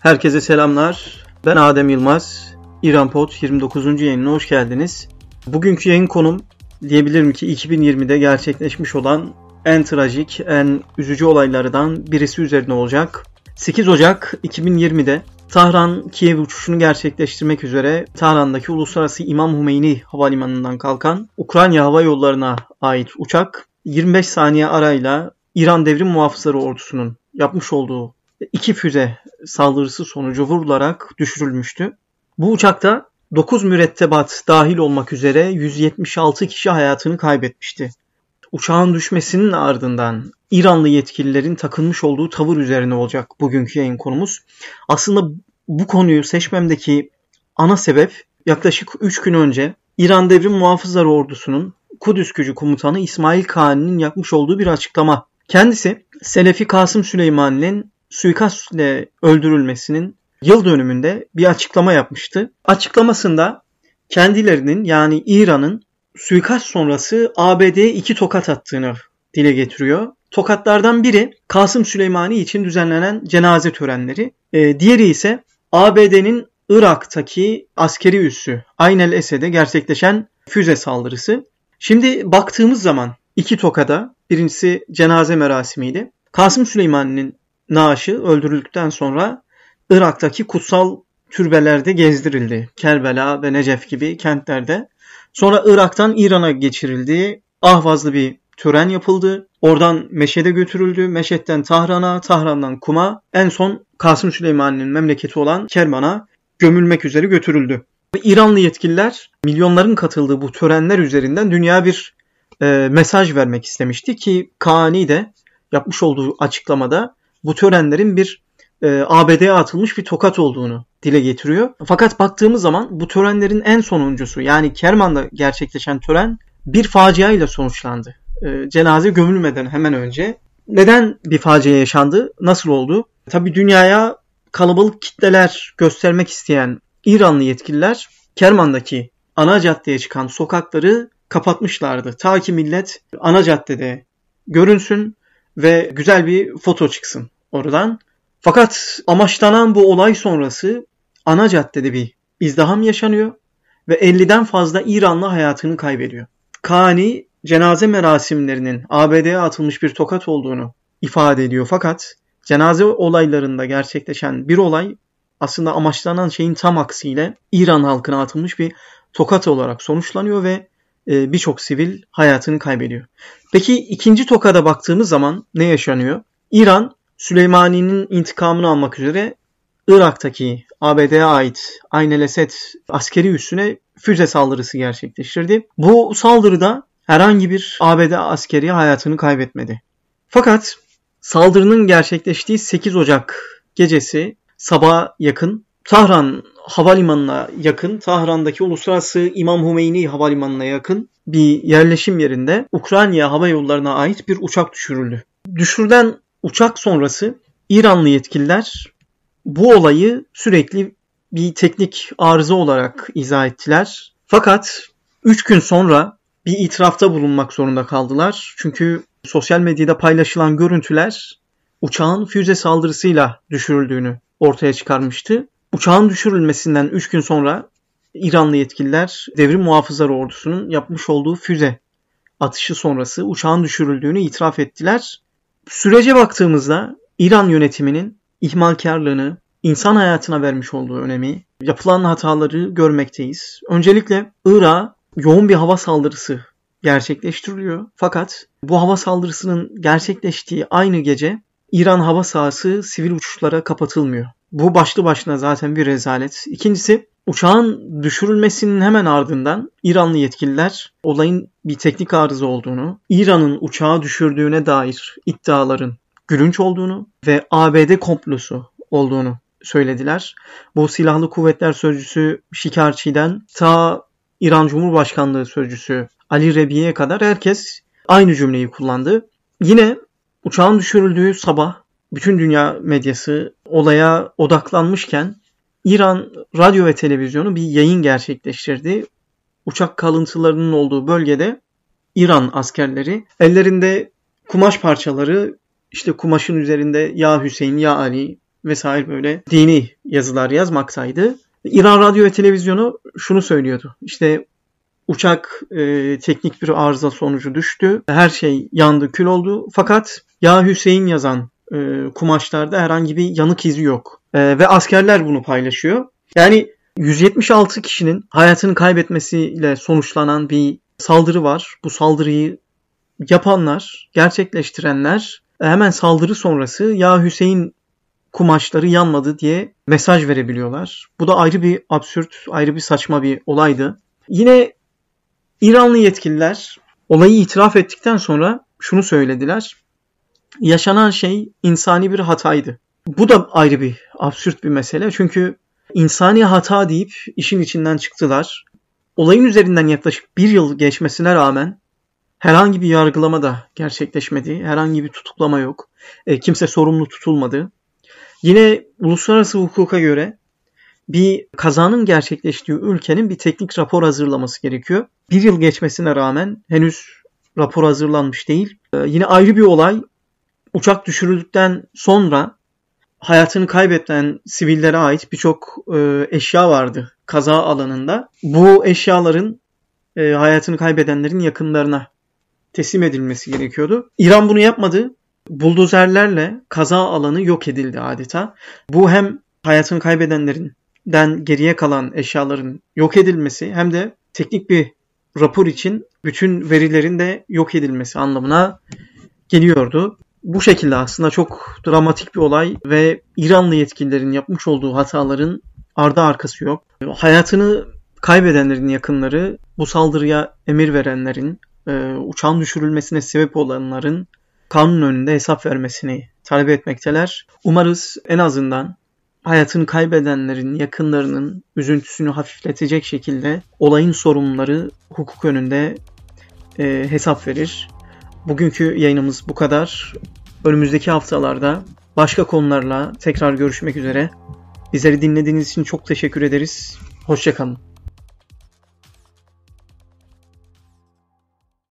Herkese selamlar. Ben Adem Yılmaz. İran Pod 29. yayınına hoş geldiniz. Bugünkü yayın konum diyebilirim ki 2020'de gerçekleşmiş olan en trajik, en üzücü olaylardan birisi üzerine olacak. 8 Ocak 2020'de Tahran-Kiev uçuşunu gerçekleştirmek üzere Tahran'daki Uluslararası İmam Hümeyni Havalimanı'ndan kalkan Ukrayna Hava Yolları'na ait uçak 25 saniye arayla İran Devrim Muhafızları Ordusu'nun yapmış olduğu iki füze saldırısı sonucu vurularak düşürülmüştü. Bu uçakta 9 mürettebat dahil olmak üzere 176 kişi hayatını kaybetmişti. Uçağın düşmesinin ardından İranlı yetkililerin takılmış olduğu tavır üzerine olacak bugünkü yayın konumuz. Aslında bu konuyu seçmemdeki ana sebep yaklaşık 3 gün önce İran Devrim Muhafızları Ordusu'nun Kudüs Gücü Komutanı İsmail Kani'nin yapmış olduğu bir açıklama. Kendisi Selefi Kasım Süleymani'nin suikastle öldürülmesinin yıl dönümünde bir açıklama yapmıştı. Açıklamasında kendilerinin yani İran'ın suikast sonrası ABD'ye iki tokat attığını dile getiriyor. Tokatlardan biri Kasım Süleymani için düzenlenen cenaze törenleri. E, diğeri ise ABD'nin Irak'taki askeri üssü Ayn el Esed'e gerçekleşen füze saldırısı. Şimdi baktığımız zaman iki tokada birincisi cenaze merasimiydi. Kasım Süleymani'nin naaşı öldürüldükten sonra Irak'taki kutsal türbelerde gezdirildi. Kerbela ve Necef gibi kentlerde. Sonra Irak'tan İran'a geçirildi. Ahvazlı bir tören yapıldı. Oradan Meşed'e götürüldü. Meşed'den Tahran'a, Tahran'dan Kum'a, en son Kasım Süleyman'ın memleketi olan Kerman'a gömülmek üzere götürüldü. İranlı yetkililer milyonların katıldığı bu törenler üzerinden dünya bir e, mesaj vermek istemişti ki Kani de yapmış olduğu açıklamada bu törenlerin bir e, ABD'ye atılmış bir tokat olduğunu dile getiriyor. Fakat baktığımız zaman bu törenlerin en sonuncusu yani Kerman'da gerçekleşen tören bir facia ile sonuçlandı. E, cenaze gömülmeden hemen önce. Neden bir facia yaşandı? Nasıl oldu? Tabii dünyaya kalabalık kitleler göstermek isteyen İranlı yetkililer Kerman'daki ana caddeye çıkan sokakları kapatmışlardı. Ta ki millet ana caddede görünsün ve güzel bir foto çıksın oradan. Fakat amaçlanan bu olay sonrası ana caddede bir izdiham yaşanıyor ve 50'den fazla İranlı hayatını kaybediyor. Kani cenaze merasimlerinin ABD'ye atılmış bir tokat olduğunu ifade ediyor fakat cenaze olaylarında gerçekleşen bir olay aslında amaçlanan şeyin tam aksiyle İran halkına atılmış bir tokat olarak sonuçlanıyor ve birçok sivil hayatını kaybediyor. Peki ikinci tokada baktığımız zaman ne yaşanıyor? İran Süleymani'nin intikamını almak üzere Irak'taki ABD'ye ait Ayn Esed askeri üssüne füze saldırısı gerçekleştirdi. Bu saldırıda herhangi bir ABD askeri hayatını kaybetmedi. Fakat saldırının gerçekleştiği 8 Ocak gecesi sabah yakın Tahran havalimanına yakın, Tahran'daki Uluslararası İmam Hümeyni havalimanına yakın bir yerleşim yerinde Ukrayna hava yollarına ait bir uçak düşürüldü. Düşürülen uçak sonrası İranlı yetkililer bu olayı sürekli bir teknik arıza olarak izah ettiler. Fakat 3 gün sonra bir itirafta bulunmak zorunda kaldılar. Çünkü sosyal medyada paylaşılan görüntüler uçağın füze saldırısıyla düşürüldüğünü ortaya çıkarmıştı. Uçağın düşürülmesinden 3 gün sonra İranlı yetkililer devrim muhafızları ordusunun yapmış olduğu füze atışı sonrası uçağın düşürüldüğünü itiraf ettiler. Sürece baktığımızda İran yönetiminin ihmalkarlığını, insan hayatına vermiş olduğu önemi, yapılan hataları görmekteyiz. Öncelikle Irak'a yoğun bir hava saldırısı gerçekleştiriliyor. Fakat bu hava saldırısının gerçekleştiği aynı gece İran hava sahası sivil uçuşlara kapatılmıyor. Bu başlı başına zaten bir rezalet. İkincisi uçağın düşürülmesinin hemen ardından İranlı yetkililer olayın bir teknik arıza olduğunu, İran'ın uçağı düşürdüğüne dair iddiaların gülünç olduğunu ve ABD komplosu olduğunu söylediler. Bu silahlı kuvvetler sözcüsü Şikarçi'den ta İran Cumhurbaşkanlığı sözcüsü Ali Rebi'ye kadar herkes aynı cümleyi kullandı. Yine uçağın düşürüldüğü sabah bütün dünya medyası olaya odaklanmışken İran radyo ve televizyonu bir yayın gerçekleştirdi. Uçak kalıntılarının olduğu bölgede İran askerleri ellerinde kumaş parçaları işte kumaşın üzerinde ya Hüseyin ya Ali vesaire böyle dini yazılar yazmaktaydı. İran Radyo ve Televizyonu şunu söylüyordu. İşte uçak e, teknik bir arıza sonucu düştü. Her şey yandı, kül oldu. Fakat Ya Hüseyin yazan e, kumaşlarda herhangi bir yanık izi yok. E, ve askerler bunu paylaşıyor. Yani 176 kişinin hayatını kaybetmesiyle sonuçlanan bir saldırı var. Bu saldırıyı yapanlar, gerçekleştirenler e, hemen saldırı sonrası ya Hüseyin kumaşları yanmadı diye mesaj verebiliyorlar. Bu da ayrı bir absürt, ayrı bir saçma bir olaydı. Yine İranlı yetkililer olayı itiraf ettikten sonra şunu söylediler. Yaşanan şey insani bir hataydı. Bu da ayrı bir absürt bir mesele. Çünkü insani hata deyip işin içinden çıktılar. Olayın üzerinden yaklaşık bir yıl geçmesine rağmen herhangi bir yargılama da gerçekleşmedi. Herhangi bir tutuklama yok. E, kimse sorumlu tutulmadı. Yine uluslararası hukuka göre bir kazanın gerçekleştiği ülkenin bir teknik rapor hazırlaması gerekiyor. Bir yıl geçmesine rağmen henüz rapor hazırlanmış değil. Ee, yine ayrı bir olay uçak düşürüldükten sonra hayatını kaybeden sivillere ait birçok e, eşya vardı kaza alanında. Bu eşyaların e, hayatını kaybedenlerin yakınlarına teslim edilmesi gerekiyordu. İran bunu yapmadı. Buldozerlerle kaza alanı yok edildi adeta. Bu hem hayatını kaybedenlerin geriye kalan eşyaların yok edilmesi hem de teknik bir rapor için bütün verilerin de yok edilmesi anlamına geliyordu. Bu şekilde aslında çok dramatik bir olay ve İranlı yetkililerin yapmış olduğu hataların ardı arkası yok. Hayatını kaybedenlerin yakınları bu saldırıya emir verenlerin, e, uçağın düşürülmesine sebep olanların kanun önünde hesap vermesini talep etmekteler. Umarız en azından hayatını kaybedenlerin yakınlarının üzüntüsünü hafifletecek şekilde olayın sorumluları hukuk önünde e, hesap verir. Bugünkü yayınımız bu kadar. Önümüzdeki haftalarda başka konularla tekrar görüşmek üzere. Bizleri dinlediğiniz için çok teşekkür ederiz. Hoşçakalın.